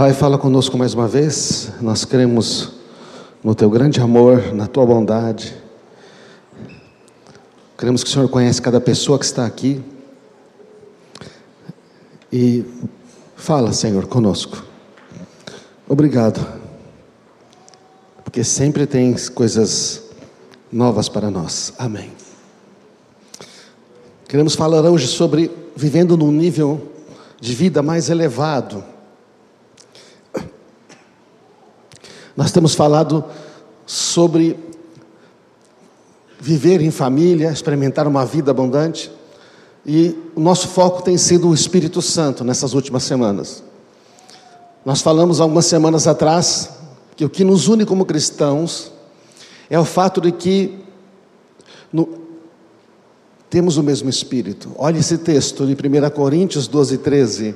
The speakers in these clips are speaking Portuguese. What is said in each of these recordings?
Pai, fala conosco mais uma vez. Nós cremos no teu grande amor, na tua bondade. Cremos que o Senhor conhece cada pessoa que está aqui. E fala, Senhor, conosco. Obrigado. Porque sempre tens coisas novas para nós. Amém. Queremos falar hoje sobre vivendo num nível de vida mais elevado. Nós temos falado sobre viver em família, experimentar uma vida abundante, e o nosso foco tem sido o Espírito Santo nessas últimas semanas. Nós falamos algumas semanas atrás que o que nos une como cristãos é o fato de que no, temos o mesmo Espírito. Olha esse texto de 1 Coríntios 12, 13.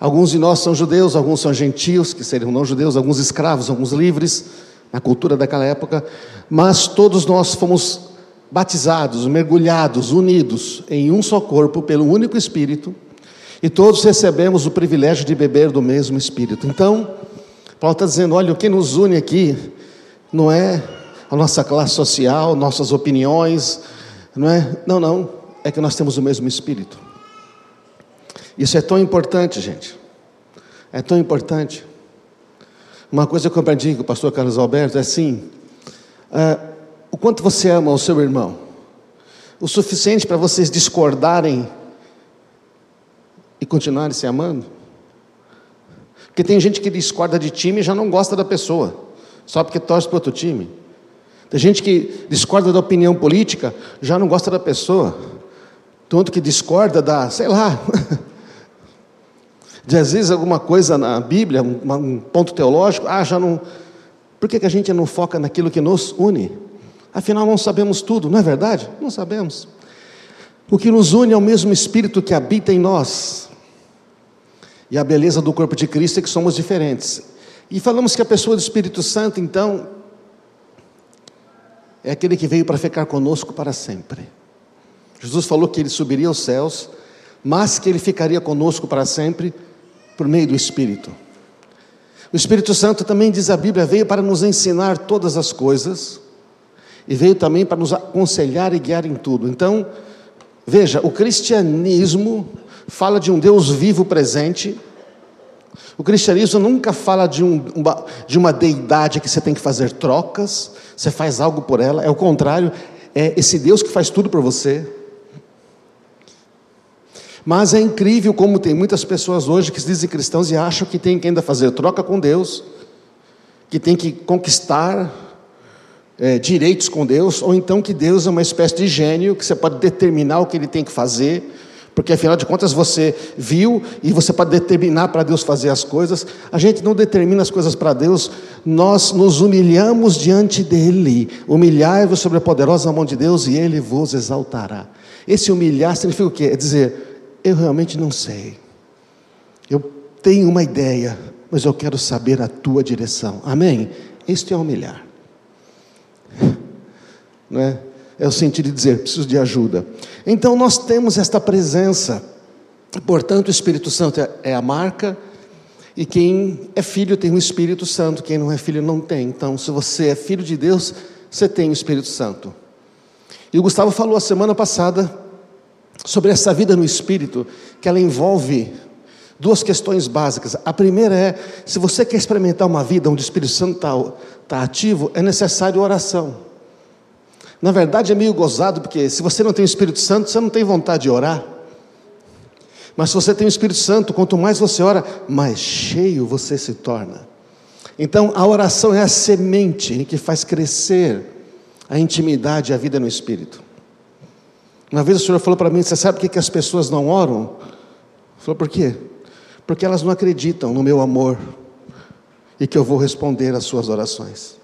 Alguns de nós são judeus, alguns são gentios, que seriam não judeus, alguns escravos, alguns livres, na cultura daquela época, mas todos nós fomos batizados, mergulhados, unidos em um só corpo pelo único Espírito, e todos recebemos o privilégio de beber do mesmo Espírito. Então, Paulo está dizendo: olha, o que nos une aqui não é a nossa classe social, nossas opiniões, não é? Não, não, é que nós temos o mesmo Espírito. Isso é tão importante, gente. É tão importante. Uma coisa que eu aprendi com o pastor Carlos Alberto é assim: uh, o quanto você ama o seu irmão, o suficiente para vocês discordarem e continuarem se amando? Porque tem gente que discorda de time e já não gosta da pessoa, só porque torce para outro time. Tem gente que discorda da opinião política, já não gosta da pessoa. Tanto que discorda da, sei lá, de às vezes alguma coisa na Bíblia, um, ponto teológico, ah, já não. Por que, que a gente não foca naquilo que nos une? Afinal, não sabemos tudo, não é verdade? Não sabemos. O que nos une é o mesmo Espírito que habita em nós. E a beleza do corpo de Cristo é que somos diferentes. E falamos que a pessoa do Espírito Santo, então, é aquele que veio para ficar conosco para sempre. Jesus falou que ele subiria aos céus, mas que ele ficaria conosco para sempre por meio do Espírito. O Espírito Santo também diz a Bíblia, veio para nos ensinar todas as coisas e veio também para nos aconselhar e guiar em tudo. Então, veja, o cristianismo fala de um Deus vivo presente. O cristianismo nunca fala de, um, uma, de uma deidade que você tem que fazer trocas, você faz algo por ela, é o contrário, é esse Deus que faz tudo por você. Mas é incrível como tem muitas pessoas hoje que se dizem cristãos e acham que tem que ainda fazer troca com Deus, que tem que conquistar é, direitos com Deus, ou então que Deus é uma espécie de gênio que você pode determinar o que ele tem que fazer, porque afinal de contas você viu e você pode determinar para Deus fazer as coisas. A gente não determina as coisas para Deus, nós nos humilhamos diante dEle. Humilhai-vos sobre a poderosa mão de Deus e Ele vos exaltará. Esse humilhar significa o quê? É dizer, eu realmente não sei. Eu tenho uma ideia, mas eu quero saber a tua direção. Amém? Isto é humilhar. Não é? É o sentido de dizer, preciso de ajuda. Então nós temos esta presença. Portanto, o Espírito Santo é, a marca e quem é filho tem o Espírito Santo, quem não é filho não tem. Então, se você é filho de Deus, você tem o Espírito Santo. E o Gustavo falou a semana passada sobre essa vida no espírito, que ela envolve duas questões básicas. A primeira é: se você quer experimentar uma vida onde o Espírito Santo está tá ativo, é necessário oração. Na verdade, é meio gozado, porque se você não tem o Espírito Santo, você não tem vontade de orar. Mas se você tem o Espírito Santo, quanto mais você ora, mais cheio você se torna. Então, a oração é a semente que faz crescer a intimidade e a vida no Espírito. Uma vez o Senhor falou para mim: Você sabe por que, que as pessoas não oram? Falou, por quê? Porque elas não acreditam no meu amor e que eu vou responder às suas orações.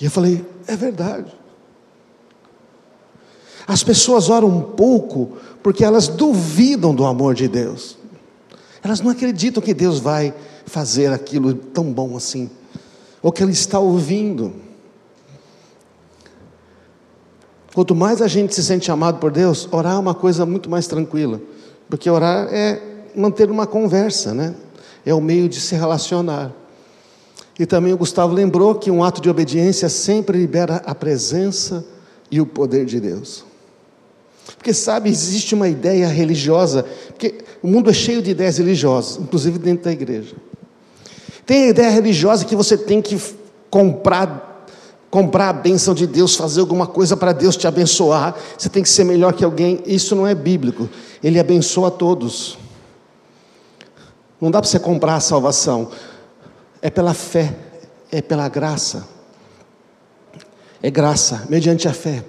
E eu falei: É verdade. As pessoas oram um pouco porque elas duvidam do amor de Deus. Elas não acreditam que Deus vai fazer aquilo tão bom assim, ou que Ele está ouvindo. Quanto mais a gente se sente amado por Deus, orar é uma coisa muito mais tranquila, porque orar é manter uma conversa, né? é o meio de se relacionar. E também o Gustavo lembrou que um ato de obediência sempre libera a presença e o poder de Deus. Porque sabe, existe uma ideia religiosa, porque o mundo é cheio de ideias religiosas, inclusive dentro da igreja. Tem a ideia religiosa que você tem que comprar comprar a bênção de Deus, fazer alguma coisa para Deus te abençoar, você tem que ser melhor que alguém. Isso não é bíblico. Ele abençoa todos. Não dá para você comprar a salvação. É pela fé, é pela graça. É graça, mediante a fé.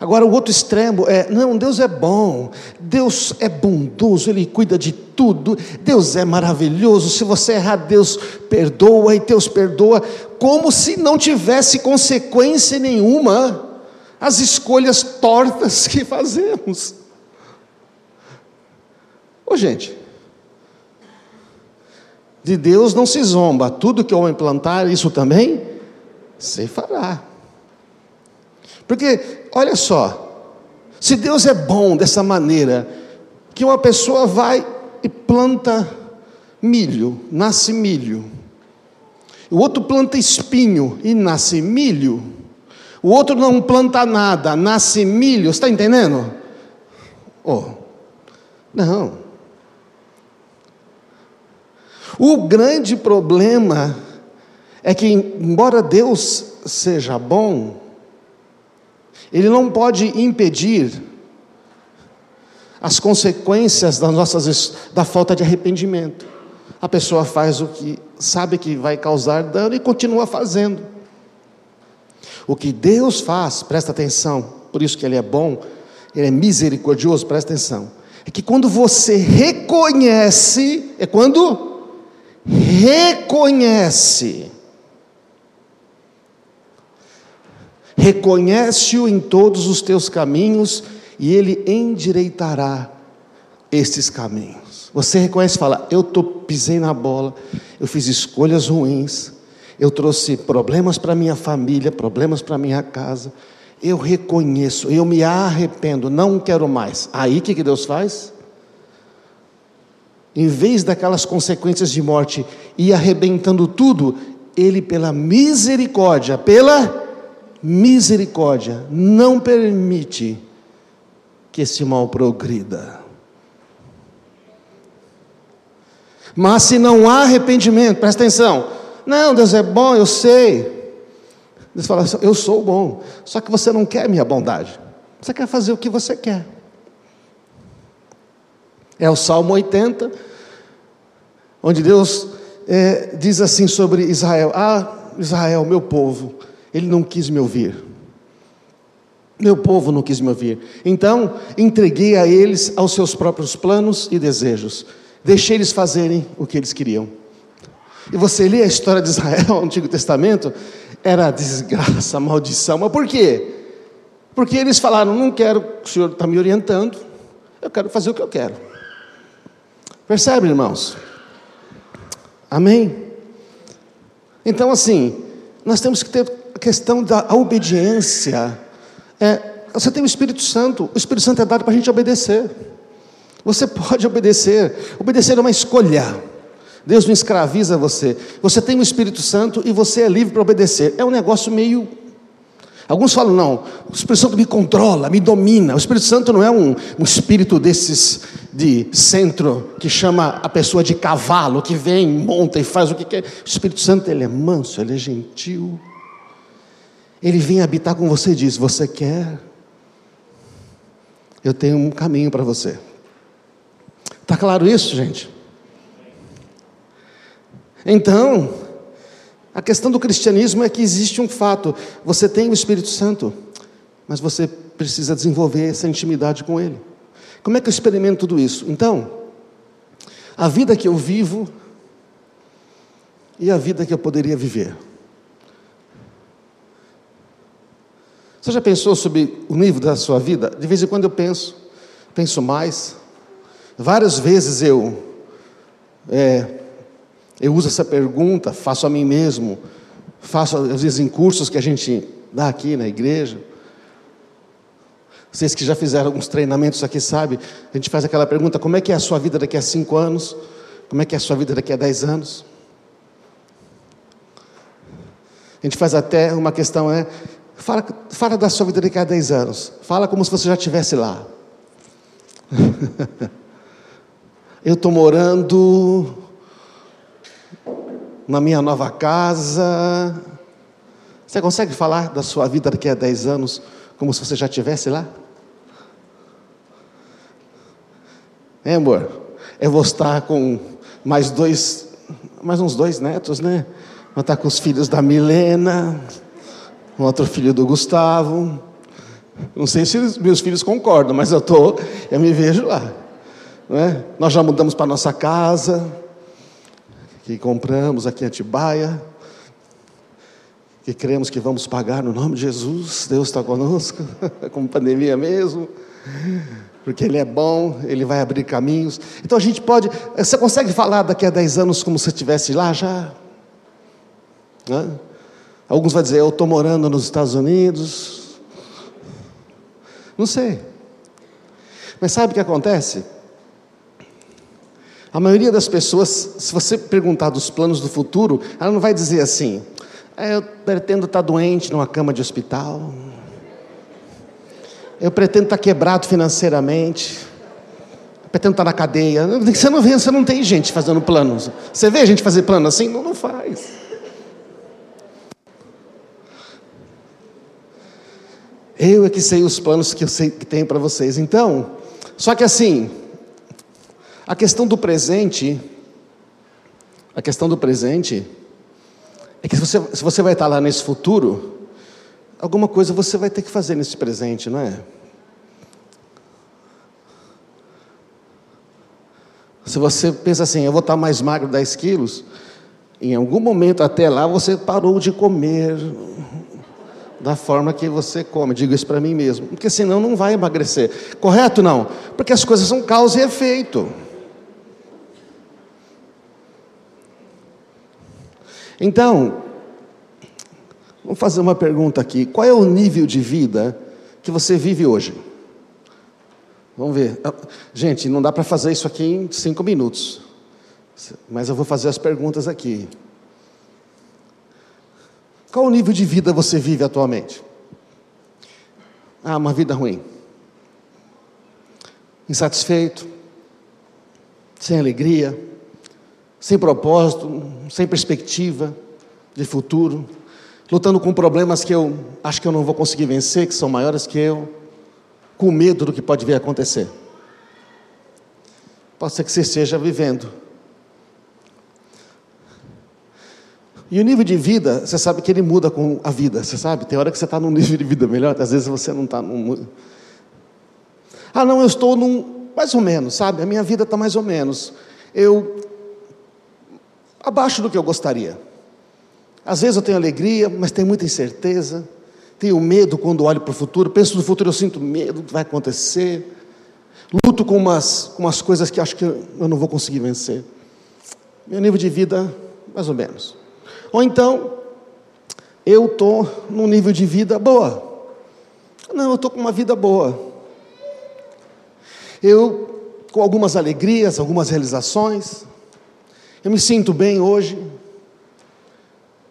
Agora, o outro extremo é: não, Deus é bom, Deus é bondoso, Ele cuida de tudo, Deus é maravilhoso. Se você errar, Deus perdoa e Deus perdoa, como se não tivesse consequência nenhuma as escolhas tortas que fazemos. Ô, gente, de Deus não se zomba, tudo que o homem plantar, isso também se fará. Porque Olha só, se Deus é bom dessa maneira, que uma pessoa vai e planta milho, nasce milho, o outro planta espinho e nasce milho, o outro não planta nada, nasce milho, está entendendo? Oh, não. O grande problema é que, embora Deus seja bom, ele não pode impedir as consequências das nossas, da falta de arrependimento. A pessoa faz o que sabe que vai causar dano e continua fazendo. O que Deus faz, presta atenção, por isso que Ele é bom, Ele é misericordioso, presta atenção. É que quando você reconhece, é quando reconhece reconhece-o em todos os teus caminhos e ele endireitará estes caminhos. Você reconhece e fala: Eu tô, pisei na bola, eu fiz escolhas ruins, eu trouxe problemas para minha família, problemas para minha casa. Eu reconheço, eu me arrependo, não quero mais. Aí o que, que Deus faz? Em vez daquelas consequências de morte e arrebentando tudo, Ele, pela misericórdia, pela misericórdia não permite que esse mal progrida. Mas se não há arrependimento, presta atenção. Não, Deus é bom, eu sei. Deus fala, eu sou bom. Só que você não quer minha bondade. Você quer fazer o que você quer. É o Salmo 80, onde Deus é, diz assim sobre Israel: Ah, Israel, meu povo, ele não quis me ouvir. Meu povo não quis me ouvir. Então, entreguei a eles aos seus próprios planos e desejos. Deixei eles fazerem o que eles queriam. E você lê a história de Israel no Antigo Testamento, era desgraça, maldição. Mas por quê? Porque eles falaram: não quero, o Senhor está me orientando, eu quero fazer o que eu quero. Percebe, irmãos? Amém? Então, assim, nós temos que ter a questão da obediência. É, você tem o Espírito Santo, o Espírito Santo é dado para a gente obedecer. Você pode obedecer, obedecer é uma escolha. Deus não escraviza você. Você tem o Espírito Santo e você é livre para obedecer. É um negócio meio. Alguns falam, não, o Espírito Santo me controla, me domina. O Espírito Santo não é um, um espírito desses de centro que chama a pessoa de cavalo, que vem, monta e faz o que quer. O Espírito Santo ele é manso, ele é gentil. Ele vem habitar com você e diz: Você quer? Eu tenho um caminho para você. Está claro isso, gente? Então, a questão do cristianismo é que existe um fato: você tem o Espírito Santo, mas você precisa desenvolver essa intimidade com Ele. Como é que eu experimento tudo isso? Então, a vida que eu vivo e a vida que eu poderia viver. Você já pensou sobre o nível da sua vida? De vez em quando eu penso, penso mais. Várias vezes eu é, eu uso essa pergunta, faço a mim mesmo, faço às vezes em cursos que a gente dá aqui na igreja. Vocês que já fizeram alguns treinamentos aqui sabem, a gente faz aquela pergunta: como é que é a sua vida daqui a cinco anos? Como é que é a sua vida daqui a 10 anos? A gente faz até uma questão, é, fala, fala da sua vida daqui a 10 anos. Fala como se você já estivesse lá. Eu estou morando na minha nova casa. Você consegue falar da sua vida daqui a 10 anos como se você já estivesse lá? É, amor? Eu vou estar com mais dois, mais uns dois netos, né? Vou estar com os filhos da Milena, um outro filho do Gustavo. Não sei se meus filhos concordam, mas eu tô, eu me vejo lá. Não é? Nós já mudamos para nossa casa, que compramos aqui em Atibaia, que cremos que vamos pagar no nome de Jesus. Deus está conosco, como pandemia mesmo, porque Ele é bom, Ele vai abrir caminhos. Então a gente pode. Você consegue falar daqui a 10 anos como se estivesse lá já? Né? Alguns vão dizer, eu estou morando nos Estados Unidos. Não sei. Mas sabe o que acontece? A maioria das pessoas, se você perguntar dos planos do futuro, ela não vai dizer assim: é, eu pretendo estar doente numa cama de hospital, eu pretendo estar quebrado financeiramente, eu pretendo estar na cadeia. Você não vê, você não tem gente fazendo planos. Você vê gente fazer plano assim? Não, não faz. Eu é que sei os planos que eu sei que tenho para vocês. Então, só que assim, a questão do presente, a questão do presente, é que se você, se você vai estar lá nesse futuro, alguma coisa você vai ter que fazer nesse presente, não é? Se você pensa assim, eu vou estar mais magro 10 quilos, em algum momento até lá você parou de comer da forma que você come. Digo isso para mim mesmo, porque senão não vai emagrecer. Correto não? Porque as coisas são causa e efeito. Então, vamos fazer uma pergunta aqui: qual é o nível de vida que você vive hoje? Vamos ver. Ah, gente, não dá para fazer isso aqui em cinco minutos, mas eu vou fazer as perguntas aqui. Qual o nível de vida você vive atualmente? Ah, uma vida ruim. Insatisfeito, sem alegria, sem propósito, sem perspectiva de futuro, lutando com problemas que eu acho que eu não vou conseguir vencer, que são maiores que eu, com medo do que pode vir a acontecer. Pode ser que você esteja vivendo. E o nível de vida, você sabe que ele muda com a vida, você sabe? Tem hora que você está num nível de vida melhor, às vezes você não está num. Ah, não, eu estou num. Mais ou menos, sabe? A minha vida está mais ou menos. Eu abaixo do que eu gostaria. Às vezes eu tenho alegria, mas tenho muita incerteza, tenho medo quando olho para o futuro, penso no futuro, eu sinto medo do que vai acontecer, luto com umas, com umas coisas que acho que eu não vou conseguir vencer. Meu nível de vida, mais ou menos. Ou então, eu estou num nível de vida boa. Não, eu estou com uma vida boa. Eu, com algumas alegrias, algumas realizações, eu me sinto bem hoje,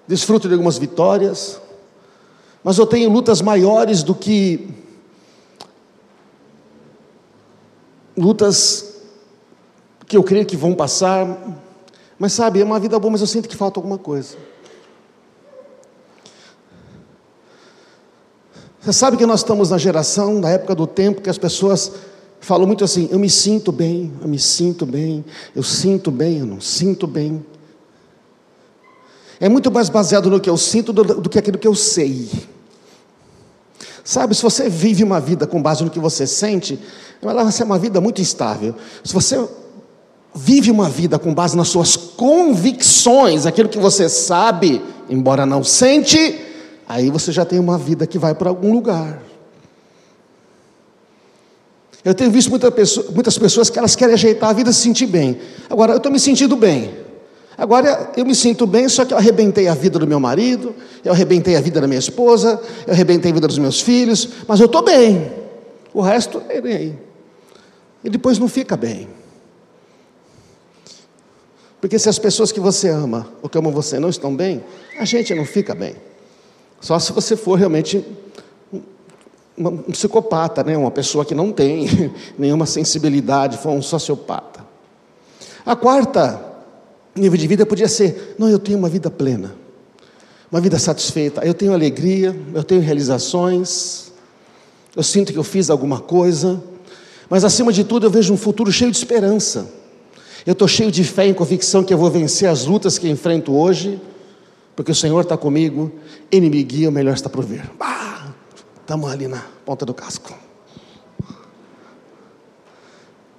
desfruto de algumas vitórias, mas eu tenho lutas maiores do que lutas que eu creio que vão passar. Mas sabe, é uma vida boa, mas eu sinto que falta alguma coisa. Você sabe que nós estamos na geração, na época do tempo, que as pessoas Falo muito assim: eu me sinto bem, eu me sinto bem, eu sinto bem, eu não sinto bem. É muito mais baseado no que eu sinto do, do que aquilo que eu sei. Sabe, se você vive uma vida com base no que você sente, ela vai ser uma vida muito instável. Se você vive uma vida com base nas suas convicções, aquilo que você sabe, embora não sente, aí você já tem uma vida que vai para algum lugar. Eu tenho visto muita pessoa, muitas pessoas que elas querem ajeitar a vida e se sentir bem. Agora, eu estou me sentindo bem. Agora, eu me sinto bem, só que eu arrebentei a vida do meu marido, eu arrebentei a vida da minha esposa, eu arrebentei a vida dos meus filhos, mas eu estou bem. O resto, é aí. E depois não fica bem. Porque se as pessoas que você ama ou que amam você não estão bem, a gente não fica bem. Só se você for realmente um psicopata, né? uma pessoa que não tem nenhuma sensibilidade, for um sociopata. A quarta nível de vida podia ser: não, eu tenho uma vida plena, uma vida satisfeita, eu tenho alegria, eu tenho realizações, eu sinto que eu fiz alguma coisa, mas acima de tudo eu vejo um futuro cheio de esperança. Eu estou cheio de fé e convicção que eu vou vencer as lutas que enfrento hoje, porque o Senhor está comigo, Ele me guia, o melhor está por vir. Estamos ali na ponta do casco.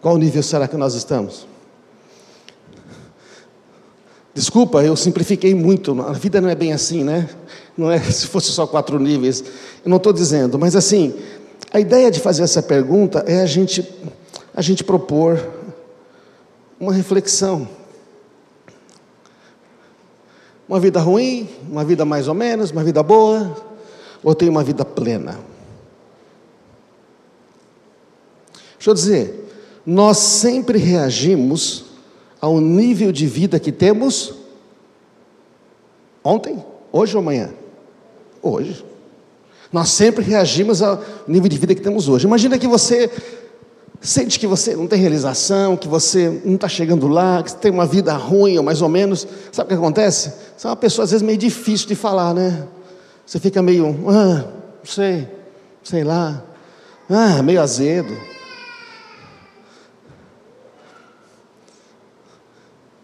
Qual nível será que nós estamos? Desculpa, eu simplifiquei muito. A vida não é bem assim, né? Não é se fosse só quatro níveis. Eu não estou dizendo, mas assim, a ideia de fazer essa pergunta é a gente, a gente propor uma reflexão. Uma vida ruim, uma vida mais ou menos, uma vida boa, ou tenho uma vida plena? Deixa eu dizer, nós sempre reagimos ao nível de vida que temos ontem, hoje ou amanhã? Hoje. Nós sempre reagimos ao nível de vida que temos hoje. Imagina que você sente que você não tem realização, que você não está chegando lá, que você tem uma vida ruim ou mais ou menos. Sabe o que acontece? Você é uma pessoa às vezes meio difícil de falar, né? Você fica meio, ah, não sei, sei lá, ah, meio azedo.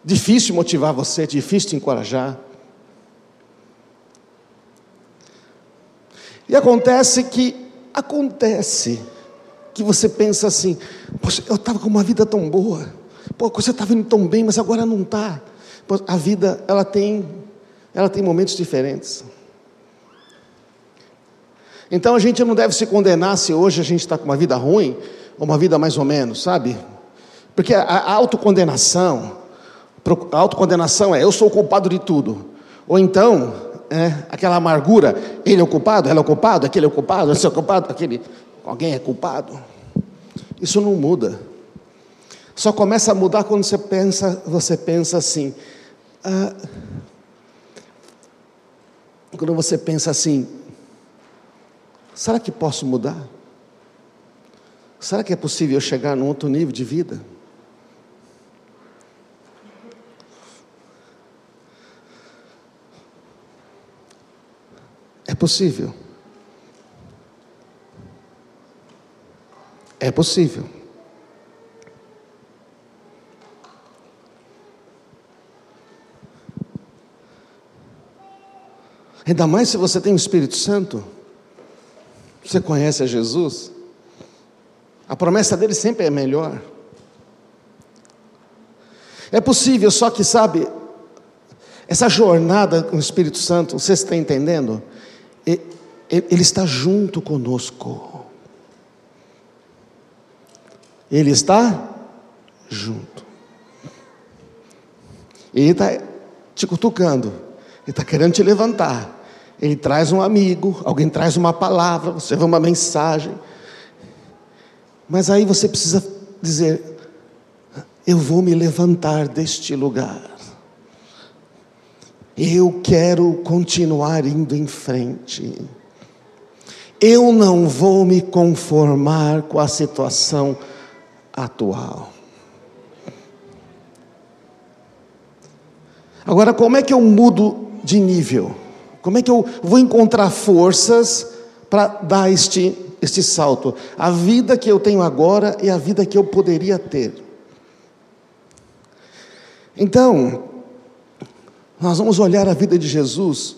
Difícil motivar você, difícil te encorajar. E acontece que, acontece que você pensa assim, poxa, eu estava com uma vida tão boa, pô, você estava indo tão bem, mas agora não está. A vida, ela tem, ela tem momentos diferentes. Então a gente não deve se condenar se hoje a gente está com uma vida ruim, ou uma vida mais ou menos, sabe? Porque a, a autocondenação, a autocondenação é eu sou o culpado de tudo. Ou então, é, aquela amargura, ele é o culpado, ela é o culpado, aquele é o culpado, esse é o culpado, aquele, alguém é culpado. Isso não muda. Só começa a mudar quando você pensa, você pensa assim. Ah, quando você pensa assim, Será que posso mudar? Será que é possível chegar num outro nível de vida? É possível. É possível. Ainda mais se você tem o Espírito Santo. Você conhece a Jesus? A promessa dele sempre é melhor. É possível, só que sabe, essa jornada com o Espírito Santo, você está entendendo? Ele está junto conosco. Ele está junto. Ele está te cutucando. Ele está querendo te levantar. Ele traz um amigo, alguém traz uma palavra, você vê uma mensagem. Mas aí você precisa dizer: Eu vou me levantar deste lugar. Eu quero continuar indo em frente. Eu não vou me conformar com a situação atual. Agora, como é que eu mudo de nível? Como é que eu vou encontrar forças para dar este, este salto? A vida que eu tenho agora e a vida que eu poderia ter. Então, nós vamos olhar a vida de Jesus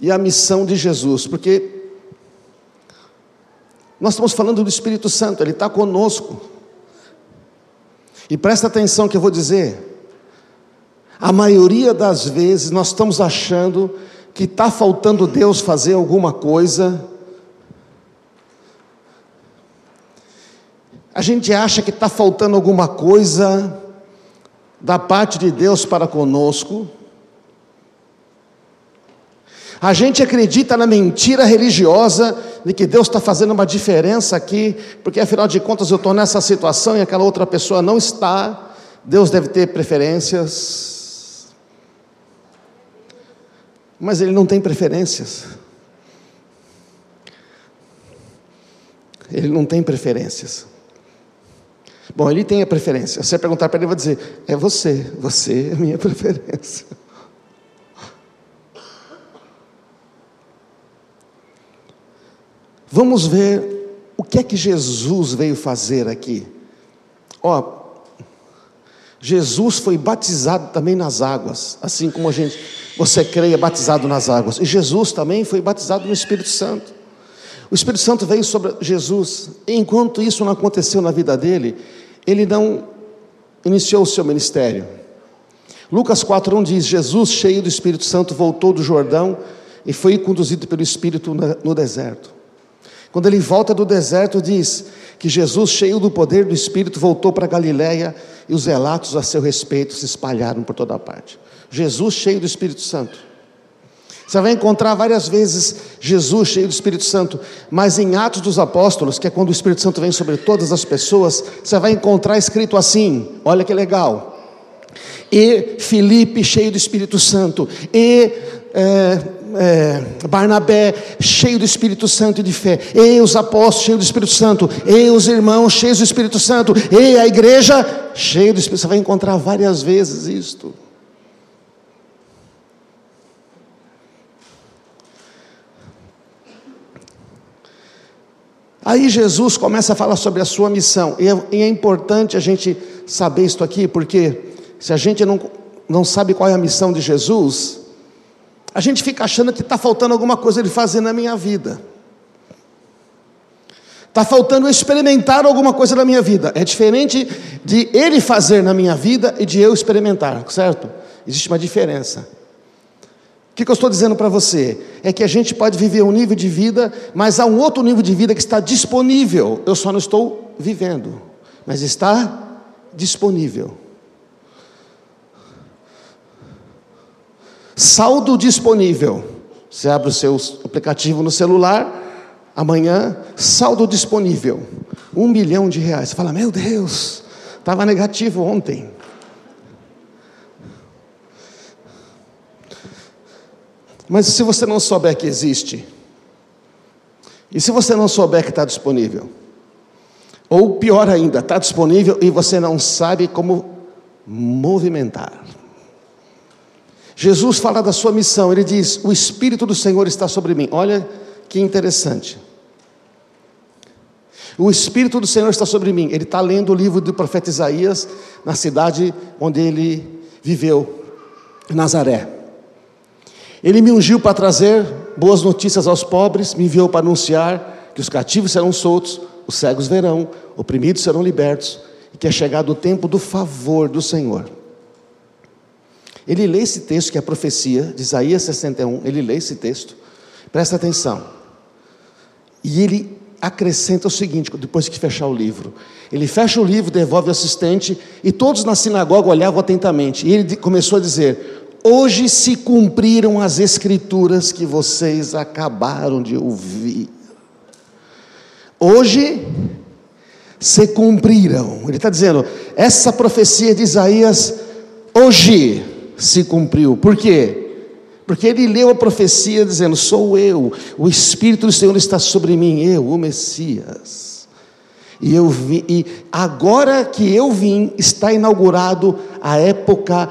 e a missão de Jesus, porque nós estamos falando do Espírito Santo, Ele está conosco. E presta atenção que eu vou dizer. A maioria das vezes nós estamos achando que está faltando Deus fazer alguma coisa. A gente acha que está faltando alguma coisa da parte de Deus para conosco. A gente acredita na mentira religiosa de que Deus está fazendo uma diferença aqui, porque afinal de contas eu estou nessa situação e aquela outra pessoa não está. Deus deve ter preferências, mas Ele não tem preferências. Ele não tem preferências. Bom, ele tem a preferência. Se você perguntar para ele, ele vai dizer: É você, você é minha preferência. Vamos ver o que é que Jesus veio fazer aqui. Ó, Jesus foi batizado também nas águas, assim como a gente, você creia batizado nas águas. E Jesus também foi batizado no Espírito Santo. O Espírito Santo veio sobre Jesus. E enquanto isso não aconteceu na vida dele, ele não iniciou o seu ministério. Lucas 4:1 diz: Jesus, cheio do Espírito Santo, voltou do Jordão e foi conduzido pelo Espírito no deserto. Quando ele volta do deserto, diz que Jesus, cheio do poder do Espírito, voltou para Galiléia e os relatos a seu respeito se espalharam por toda parte. Jesus, cheio do Espírito Santo. Você vai encontrar várias vezes Jesus cheio do Espírito Santo, mas em Atos dos Apóstolos, que é quando o Espírito Santo vem sobre todas as pessoas, você vai encontrar escrito assim: olha que legal. E Filipe cheio do Espírito Santo, e é, é, Barnabé, cheio do Espírito Santo e de fé, e os apóstolos, cheios do Espírito Santo, e os irmãos, cheios do Espírito Santo, e a igreja, cheia do Espírito Santo. Você vai encontrar várias vezes isto. Aí Jesus começa a falar sobre a sua missão, e é, e é importante a gente saber isso aqui, porque se a gente não, não sabe qual é a missão de Jesus, a gente fica achando que está faltando alguma coisa ele fazer na minha vida. Está faltando experimentar alguma coisa na minha vida. É diferente de ele fazer na minha vida e de eu experimentar, certo? Existe uma diferença. O que, que eu estou dizendo para você? É que a gente pode viver um nível de vida, mas há um outro nível de vida que está disponível. Eu só não estou vivendo, mas está disponível. Saldo disponível. Você abre o seu aplicativo no celular, amanhã, saldo disponível. Um milhão de reais. Você fala, meu Deus, estava negativo ontem. Mas se você não souber que existe, e se você não souber que está disponível, ou pior ainda, está disponível e você não sabe como movimentar. Jesus fala da sua missão, ele diz: O Espírito do Senhor está sobre mim. Olha que interessante. O Espírito do Senhor está sobre mim. Ele está lendo o livro do profeta Isaías, na cidade onde ele viveu, Nazaré. Ele me ungiu para trazer boas notícias aos pobres, me enviou para anunciar que os cativos serão soltos, os cegos verão, oprimidos serão libertos, e que é chegado o tempo do favor do Senhor. Ele lê esse texto que é a profecia de Isaías 61, ele lê esse texto, presta atenção. E ele acrescenta o seguinte, depois que fechar o livro. Ele fecha o livro, devolve o assistente, e todos na sinagoga olhavam atentamente. E ele começou a dizer: Hoje se cumpriram as escrituras que vocês acabaram de ouvir. Hoje se cumpriram. Ele está dizendo, essa profecia de Isaías, hoje se cumpriu. Por quê? Porque ele leu a profecia dizendo: Sou eu, o Espírito do Senhor está sobre mim, eu, o Messias. E eu vi, e agora que eu vim, está inaugurado a época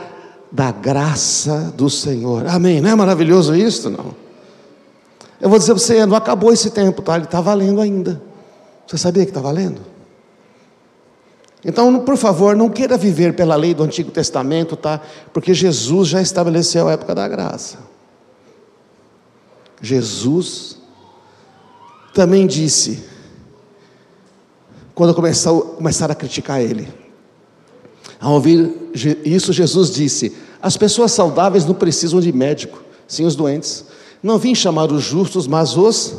da graça do Senhor. Amém. Não é maravilhoso isso? Não. Eu vou dizer para você, não acabou esse tempo, tá? Ele está valendo ainda. Você sabia que está valendo? Então, por favor, não queira viver pela lei do Antigo Testamento, tá? Porque Jesus já estabeleceu a época da graça. Jesus também disse, quando começaram a criticar ele, ao ouvir isso, Jesus disse: As pessoas saudáveis não precisam de médico, sim os doentes. Não vim chamar os justos, mas os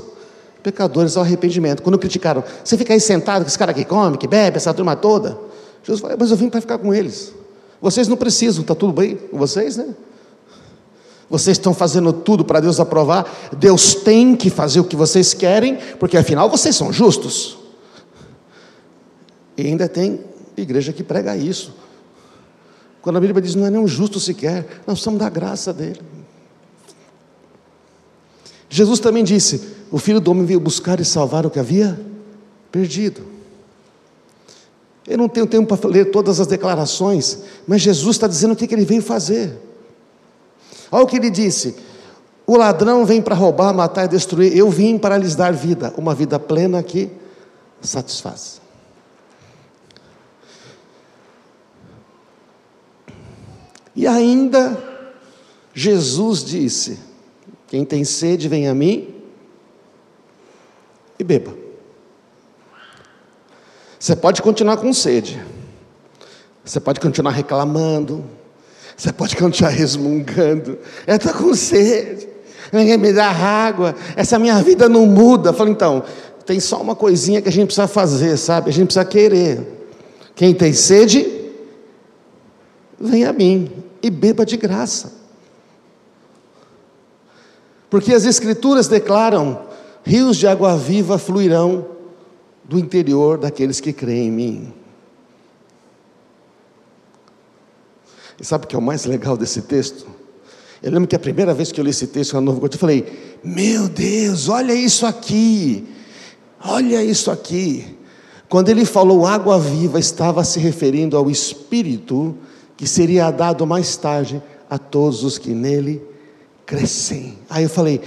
pecadores ao arrependimento. Quando criticaram, você fica aí sentado com esse cara que come, que bebe, essa turma toda. Jesus falou, mas eu vim para ficar com eles. Vocês não precisam, está tudo bem com vocês, né? Vocês estão fazendo tudo para Deus aprovar. Deus tem que fazer o que vocês querem, porque afinal vocês são justos. E ainda tem igreja que prega isso. Quando a Bíblia diz não é nem um justo sequer, nós somos da graça dele. Jesus também disse: O filho do homem veio buscar e salvar o que havia perdido. Eu não tenho tempo para ler todas as declarações, mas Jesus está dizendo o que, que ele veio fazer. Olha o que ele disse: O ladrão vem para roubar, matar e destruir. Eu vim para lhes dar vida, uma vida plena que satisfaz. E ainda Jesus disse: Quem tem sede, vem a mim e beba. Você pode continuar com sede, você pode continuar reclamando, você pode continuar resmungando. Eu estou com sede, ninguém me dá água, essa minha vida não muda. Eu falo, então, tem só uma coisinha que a gente precisa fazer, sabe? A gente precisa querer. Quem tem sede, vem a mim e beba de graça. Porque as Escrituras declaram: rios de água viva fluirão do interior daqueles que creem em mim. E sabe o que é o mais legal desse texto? Eu lembro que a primeira vez que eu li esse texto no Novo eu falei: Meu Deus, olha isso aqui, olha isso aqui. Quando ele falou água viva, estava se referindo ao Espírito que seria dado mais tarde a todos os que nele crescem. Aí eu falei,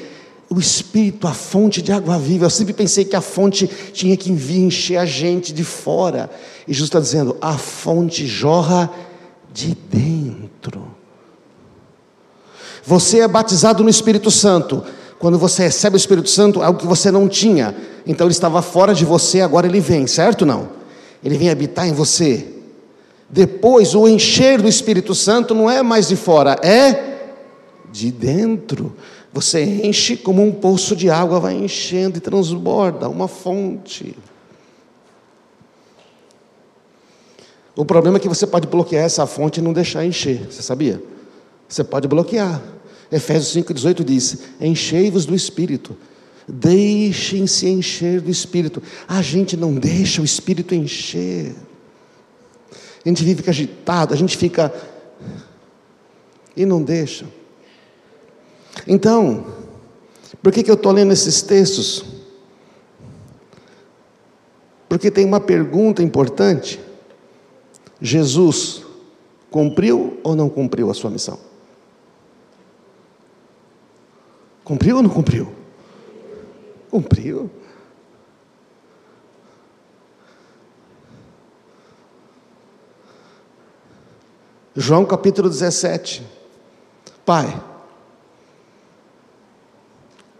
o Espírito, a fonte de água viva. Eu sempre pensei que a fonte tinha que vir encher a gente de fora. E Jesus está dizendo: a fonte jorra de dentro. Você é batizado no Espírito Santo. Quando você recebe o Espírito Santo, é algo que você não tinha. Então ele estava fora de você, agora ele vem, certo não? Ele vem habitar em você. Depois, o encher do Espírito Santo não é mais de fora, é de dentro. Você enche como um poço de água, vai enchendo e transborda uma fonte. O problema é que você pode bloquear essa fonte e não deixar encher, você sabia? Você pode bloquear. Efésios 5,18 diz: Enchei-vos do Espírito, deixem-se encher do Espírito. A gente não deixa o Espírito encher a gente vive agitado, a gente fica e não deixa. Então, por que, que eu estou lendo esses textos? Porque tem uma pergunta importante: Jesus cumpriu ou não cumpriu a sua missão? Cumpriu ou não cumpriu? Cumpriu. João capítulo 17. Pai,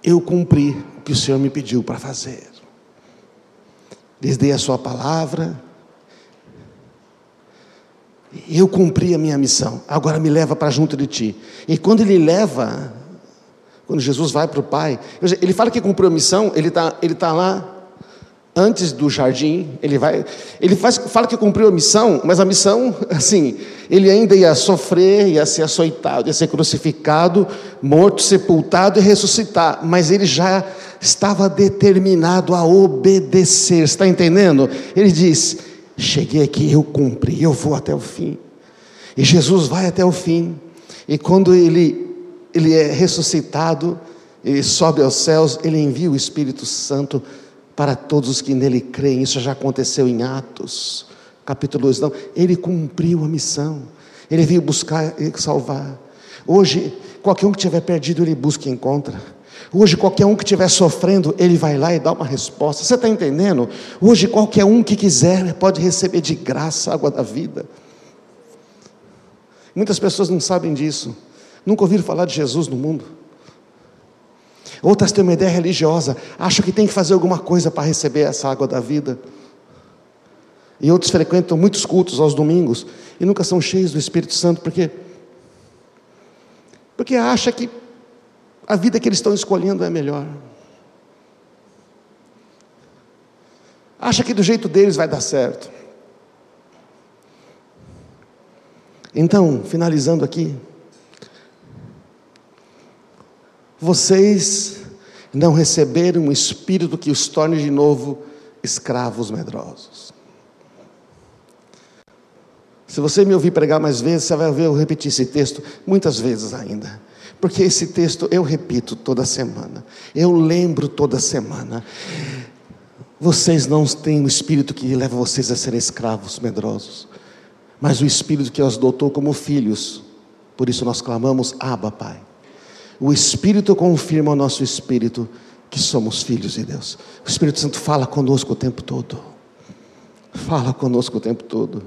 eu cumpri o que o Senhor me pediu para fazer. Lhes dei a sua palavra. Eu cumpri a minha missão. Agora me leva para junto de ti. E quando ele leva, quando Jesus vai para o Pai, ele fala que cumpriu a missão, ele está ele tá lá antes do jardim, ele vai, ele faz, fala que cumpriu a missão, mas a missão, assim, ele ainda ia sofrer, ia ser açoitado, ia ser crucificado, morto, sepultado e ressuscitar, mas ele já estava determinado a obedecer, está entendendo? Ele diz: cheguei aqui, eu cumpri, eu vou até o fim. E Jesus vai até o fim. E quando ele ele é ressuscitado, ele sobe aos céus, ele envia o Espírito Santo para todos os que nele creem. Isso já aconteceu em Atos, capítulo 2. Não, ele cumpriu a missão. Ele veio buscar e salvar. Hoje, qualquer um que tiver perdido, ele busca e encontra. Hoje, qualquer um que estiver sofrendo, ele vai lá e dá uma resposta. Você está entendendo? Hoje, qualquer um que quiser pode receber de graça a água da vida. Muitas pessoas não sabem disso. Nunca ouviram falar de Jesus no mundo. Outras têm uma ideia religiosa, acham que tem que fazer alguma coisa para receber essa água da vida. E outros frequentam muitos cultos aos domingos e nunca são cheios do Espírito Santo, porque porque acha que a vida que eles estão escolhendo é melhor. Acha que do jeito deles vai dar certo. Então, finalizando aqui, Vocês não receberam um espírito que os torne de novo escravos medrosos. Se você me ouvir pregar mais vezes, você vai ouvir eu repetir esse texto muitas vezes ainda. Porque esse texto eu repito toda semana. Eu lembro toda semana. Vocês não têm o espírito que leva vocês a serem escravos medrosos, mas o espírito que os adotou como filhos. Por isso nós clamamos: Abba, Pai. O espírito confirma ao nosso espírito que somos filhos de Deus. O Espírito Santo fala conosco o tempo todo. Fala conosco o tempo todo.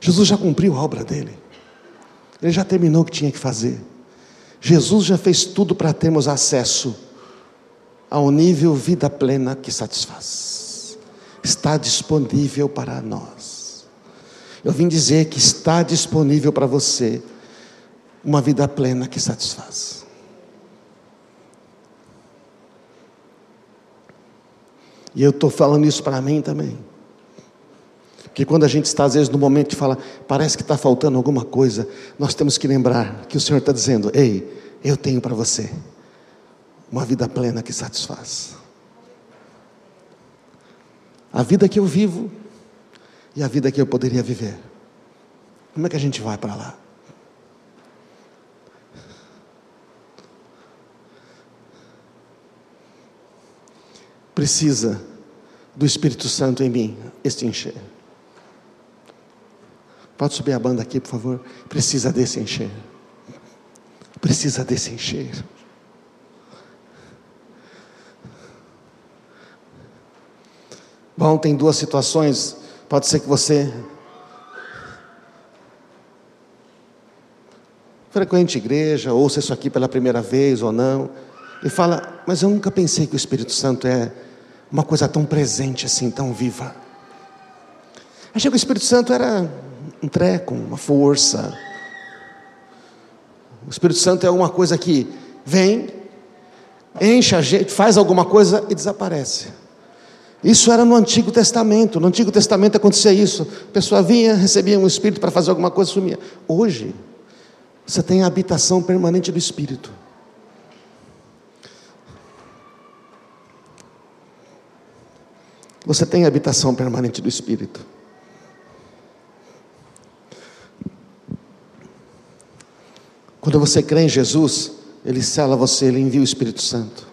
Jesus já cumpriu a obra dele. Ele já terminou o que tinha que fazer. Jesus já fez tudo para termos acesso ao nível vida plena que satisfaz. Está disponível para nós. Eu vim dizer que está disponível para você uma vida plena que satisfaz. E eu estou falando isso para mim também. Porque quando a gente está, às vezes, no momento que fala, parece que está faltando alguma coisa, nós temos que lembrar que o Senhor está dizendo: Ei, eu tenho para você uma vida plena que satisfaz. A vida que eu vivo e a vida que eu poderia viver. Como é que a gente vai para lá? Precisa do Espírito Santo em mim, este encher. Pode subir a banda aqui, por favor? Precisa desse encher. Precisa desse encher. Bom, tem duas situações. Pode ser que você frequente igreja, ouça isso aqui pela primeira vez ou não, e fala, mas eu nunca pensei que o Espírito Santo é uma coisa tão presente assim, tão viva. Achei que o Espírito Santo era um treco, uma força. O Espírito Santo é uma coisa que vem, enche a gente, faz alguma coisa e desaparece. Isso era no Antigo Testamento. No Antigo Testamento acontecia isso. A pessoa vinha, recebia um Espírito para fazer alguma coisa, sumia. Hoje, você tem a habitação permanente do Espírito. Você tem a habitação permanente do Espírito. Quando você crê em Jesus, Ele sela você, Ele envia o Espírito Santo.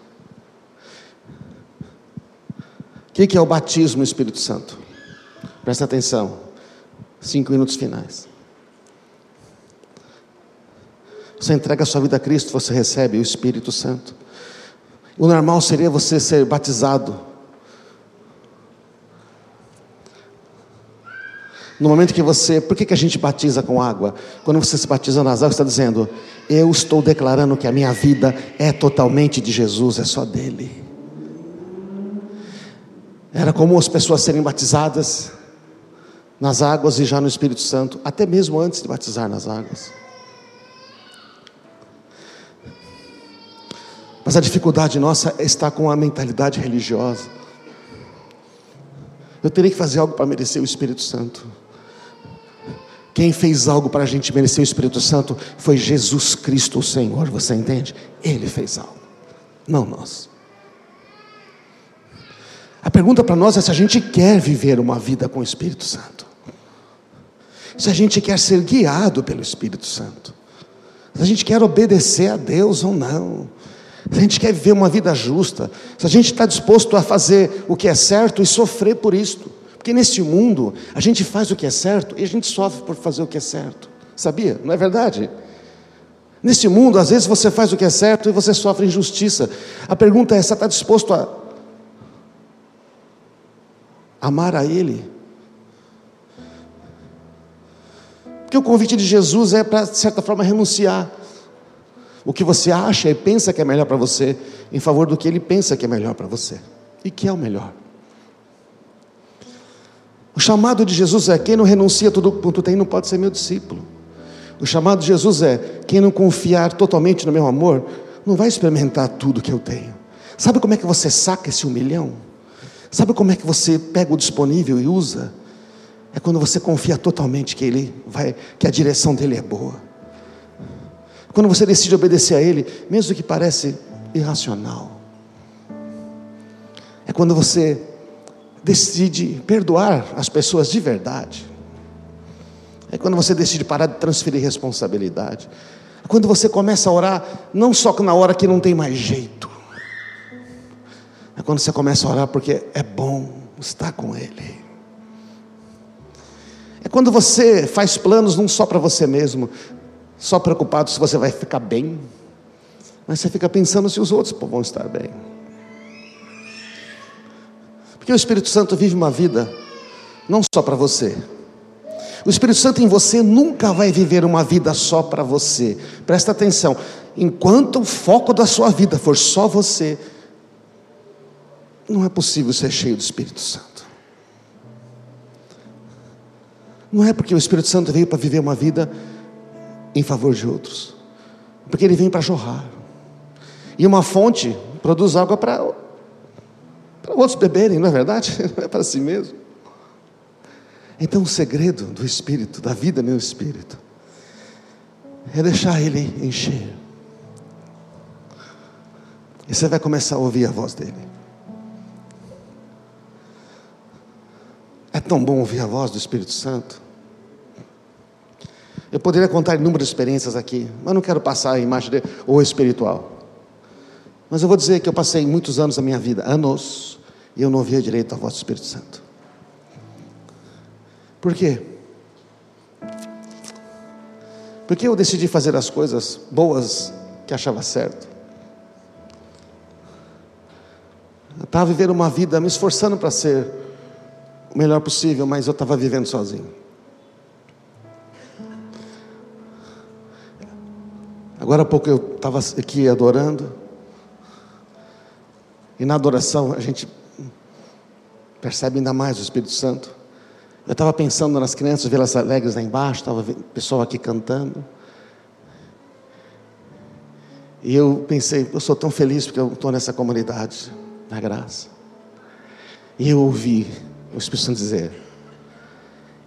O que é o batismo no Espírito Santo? Presta atenção. Cinco minutos finais. Você entrega a sua vida a Cristo, você recebe o Espírito Santo. O normal seria você ser batizado No momento que você, por que, que a gente batiza com água? Quando você se batiza nas águas, está dizendo: Eu estou declarando que a minha vida é totalmente de Jesus, é só dele. Era comum as pessoas serem batizadas nas águas e já no Espírito Santo, até mesmo antes de batizar nas águas. Mas a dificuldade nossa está com a mentalidade religiosa. Eu teria que fazer algo para merecer o Espírito Santo. Quem fez algo para a gente merecer o Espírito Santo foi Jesus Cristo, o Senhor, você entende? Ele fez algo, não nós. A pergunta para nós é se a gente quer viver uma vida com o Espírito Santo, se a gente quer ser guiado pelo Espírito Santo, se a gente quer obedecer a Deus ou não, se a gente quer viver uma vida justa, se a gente está disposto a fazer o que é certo e sofrer por isto. Porque neste mundo, a gente faz o que é certo e a gente sofre por fazer o que é certo. Sabia? Não é verdade? Neste mundo, às vezes você faz o que é certo e você sofre injustiça. A pergunta é: você está disposto a amar a Ele? Porque o convite de Jesus é para, de certa forma, renunciar o que você acha e pensa que é melhor para você, em favor do que Ele pensa que é melhor para você. E que é o melhor. O chamado de Jesus é: quem não renuncia tudo quanto tem não pode ser meu discípulo. O chamado de Jesus é: quem não confiar totalmente no meu amor, não vai experimentar tudo que eu tenho. Sabe como é que você saca esse um milhão? Sabe como é que você pega o disponível e usa? É quando você confia totalmente que ele vai, que a direção dele é boa. Quando você decide obedecer a ele, mesmo que parece irracional. É quando você decide perdoar as pessoas de verdade. É quando você decide parar de transferir responsabilidade. É quando você começa a orar, não só na hora que não tem mais jeito. É quando você começa a orar porque é bom estar com Ele. É quando você faz planos não só para você mesmo, só preocupado se você vai ficar bem, mas você fica pensando se os outros vão estar bem. Porque o Espírito Santo vive uma vida não só para você. O Espírito Santo em você nunca vai viver uma vida só para você. Presta atenção. Enquanto o foco da sua vida for só você, não é possível ser cheio do Espírito Santo. Não é porque o Espírito Santo veio para viver uma vida em favor de outros, porque ele vem para jorrar. E uma fonte produz água para para outros beberem, não é verdade? Não é para si mesmo. Então o segredo do Espírito, da vida no Espírito, é deixar Ele encher. E você vai começar a ouvir a voz dele. É tão bom ouvir a voz do Espírito Santo. Eu poderia contar inúmeras experiências aqui, mas não quero passar a imagem dele, ou espiritual. Mas eu vou dizer que eu passei muitos anos da minha vida, anos, e eu não ouvia direito a voz do Espírito Santo. Por quê? Porque eu decidi fazer as coisas boas que achava certo. Eu estava vivendo uma vida, me esforçando para ser o melhor possível, mas eu estava vivendo sozinho. Agora há pouco eu estava aqui adorando, e na adoração a gente percebe ainda mais o Espírito Santo. Eu estava pensando nas crianças, vê-las alegres lá embaixo, estava o pessoal aqui cantando. E eu pensei, eu sou tão feliz porque eu estou nessa comunidade, na graça. E eu ouvi o Espírito Santo dizer: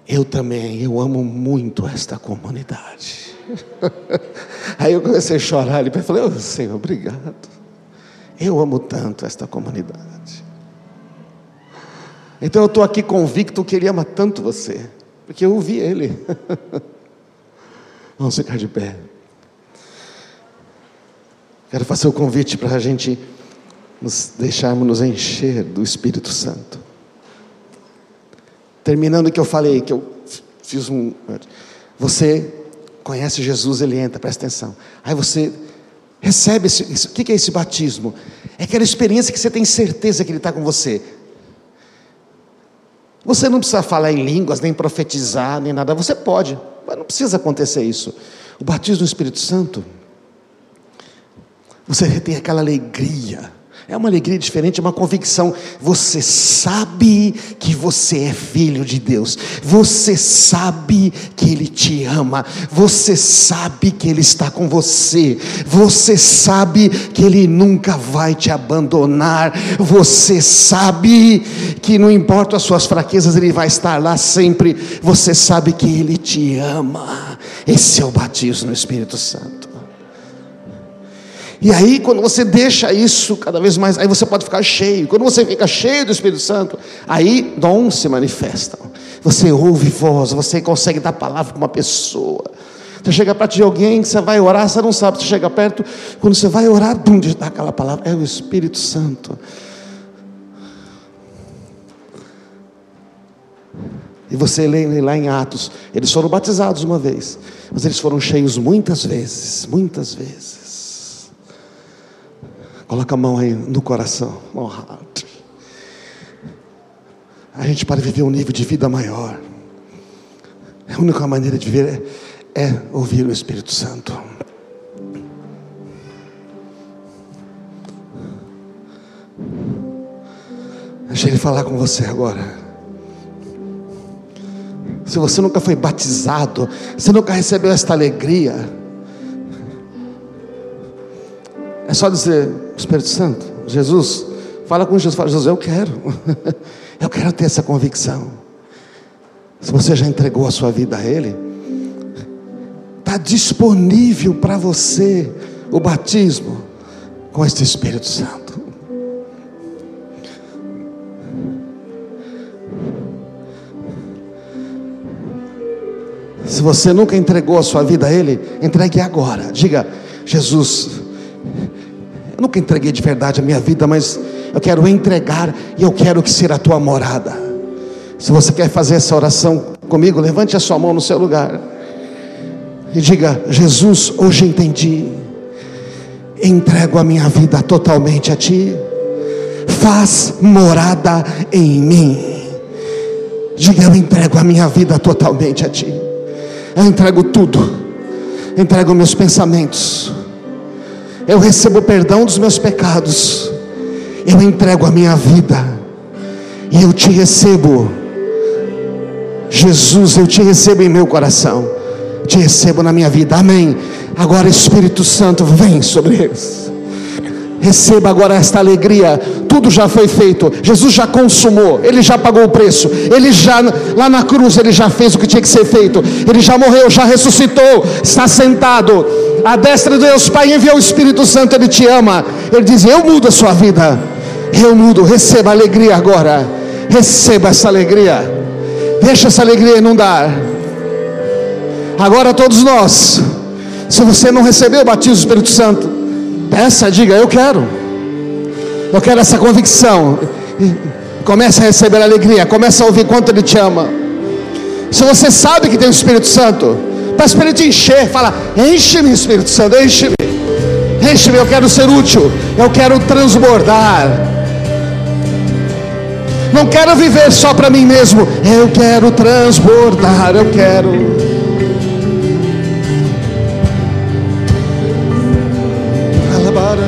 Eu também, eu amo muito esta comunidade. Aí eu comecei a chorar e falei: oh, Senhor, obrigado. Eu amo tanto esta comunidade. Então eu estou aqui convicto que Ele ama tanto você, porque eu ouvi Ele. Vamos ficar de pé. Quero fazer o convite para a gente nos deixarmos nos encher do Espírito Santo. Terminando o que eu falei, que eu fiz um. Você conhece Jesus, ele entra, presta atenção. Aí você recebe esse. O que é esse batismo? É aquela experiência que você tem certeza que ele está com você. Você não precisa falar em línguas, nem profetizar, nem nada. Você pode, mas não precisa acontecer isso. O batismo do Espírito Santo, você tem aquela alegria é uma alegria diferente, é uma convicção. Você sabe que você é filho de Deus. Você sabe que Ele te ama. Você sabe que Ele está com você. Você sabe que Ele nunca vai te abandonar. Você sabe que não importa as suas fraquezas, Ele vai estar lá sempre. Você sabe que Ele te ama. Esse é o batismo no Espírito Santo. E aí, quando você deixa isso cada vez mais, aí você pode ficar cheio. Quando você fica cheio do Espírito Santo, aí dons se manifestam. Você ouve voz, você consegue dar palavra para uma pessoa. Você chega perto de alguém, você vai orar, você não sabe. Você chega perto, quando você vai orar, bum, dá aquela palavra. É o Espírito Santo. E você lê lá em Atos, eles foram batizados uma vez, mas eles foram cheios muitas vezes, muitas vezes. Coloca a mão aí no coração. A gente para viver um nível de vida maior. A única maneira de viver é, é ouvir o Espírito Santo. Deixa ele falar com você agora. Se você nunca foi batizado, você nunca recebeu esta alegria, só dizer, Espírito Santo, Jesus, fala com Jesus, fala, Jesus, eu quero, eu quero ter essa convicção. Se você já entregou a sua vida a Ele, está disponível para você o batismo com este Espírito Santo. Se você nunca entregou a sua vida a Ele, entregue agora. Diga, Jesus, eu nunca entreguei de verdade a minha vida, mas eu quero entregar e eu quero que seja a tua morada. Se você quer fazer essa oração comigo, levante a sua mão no seu lugar e diga: Jesus, hoje entendi, entrego a minha vida totalmente a Ti, faz morada em mim. Diga: Eu entrego a minha vida totalmente a Ti, eu entrego tudo, entrego meus pensamentos, eu recebo perdão dos meus pecados, eu entrego a minha vida e eu te recebo. Jesus, eu te recebo em meu coração te recebo na minha vida. Amém. Agora, Espírito Santo, vem sobre eles. Receba agora esta alegria. Tudo já foi feito. Jesus já consumou. Ele já pagou o preço. Ele já lá na cruz ele já fez o que tinha que ser feito. Ele já morreu, já ressuscitou. Está sentado. A destra de Deus Pai enviou o Espírito Santo. Ele te ama. Ele diz: Eu mudo a sua vida. Eu mudo. Receba alegria agora. Receba essa alegria. Deixa essa alegria inundar. Agora todos nós, se você não recebeu o batismo do Espírito Santo, peça, diga, eu quero. Eu quero essa convicção. Comece a receber alegria. Comece a ouvir quanto Ele te ama. Se você sabe que tem o Espírito Santo, tá para o te encher. Fala: Enche-me, Espírito Santo, enche-me. Enche-me, eu quero ser útil. Eu quero transbordar. Não quero viver só para mim mesmo. Eu quero transbordar. Eu quero. Alabara,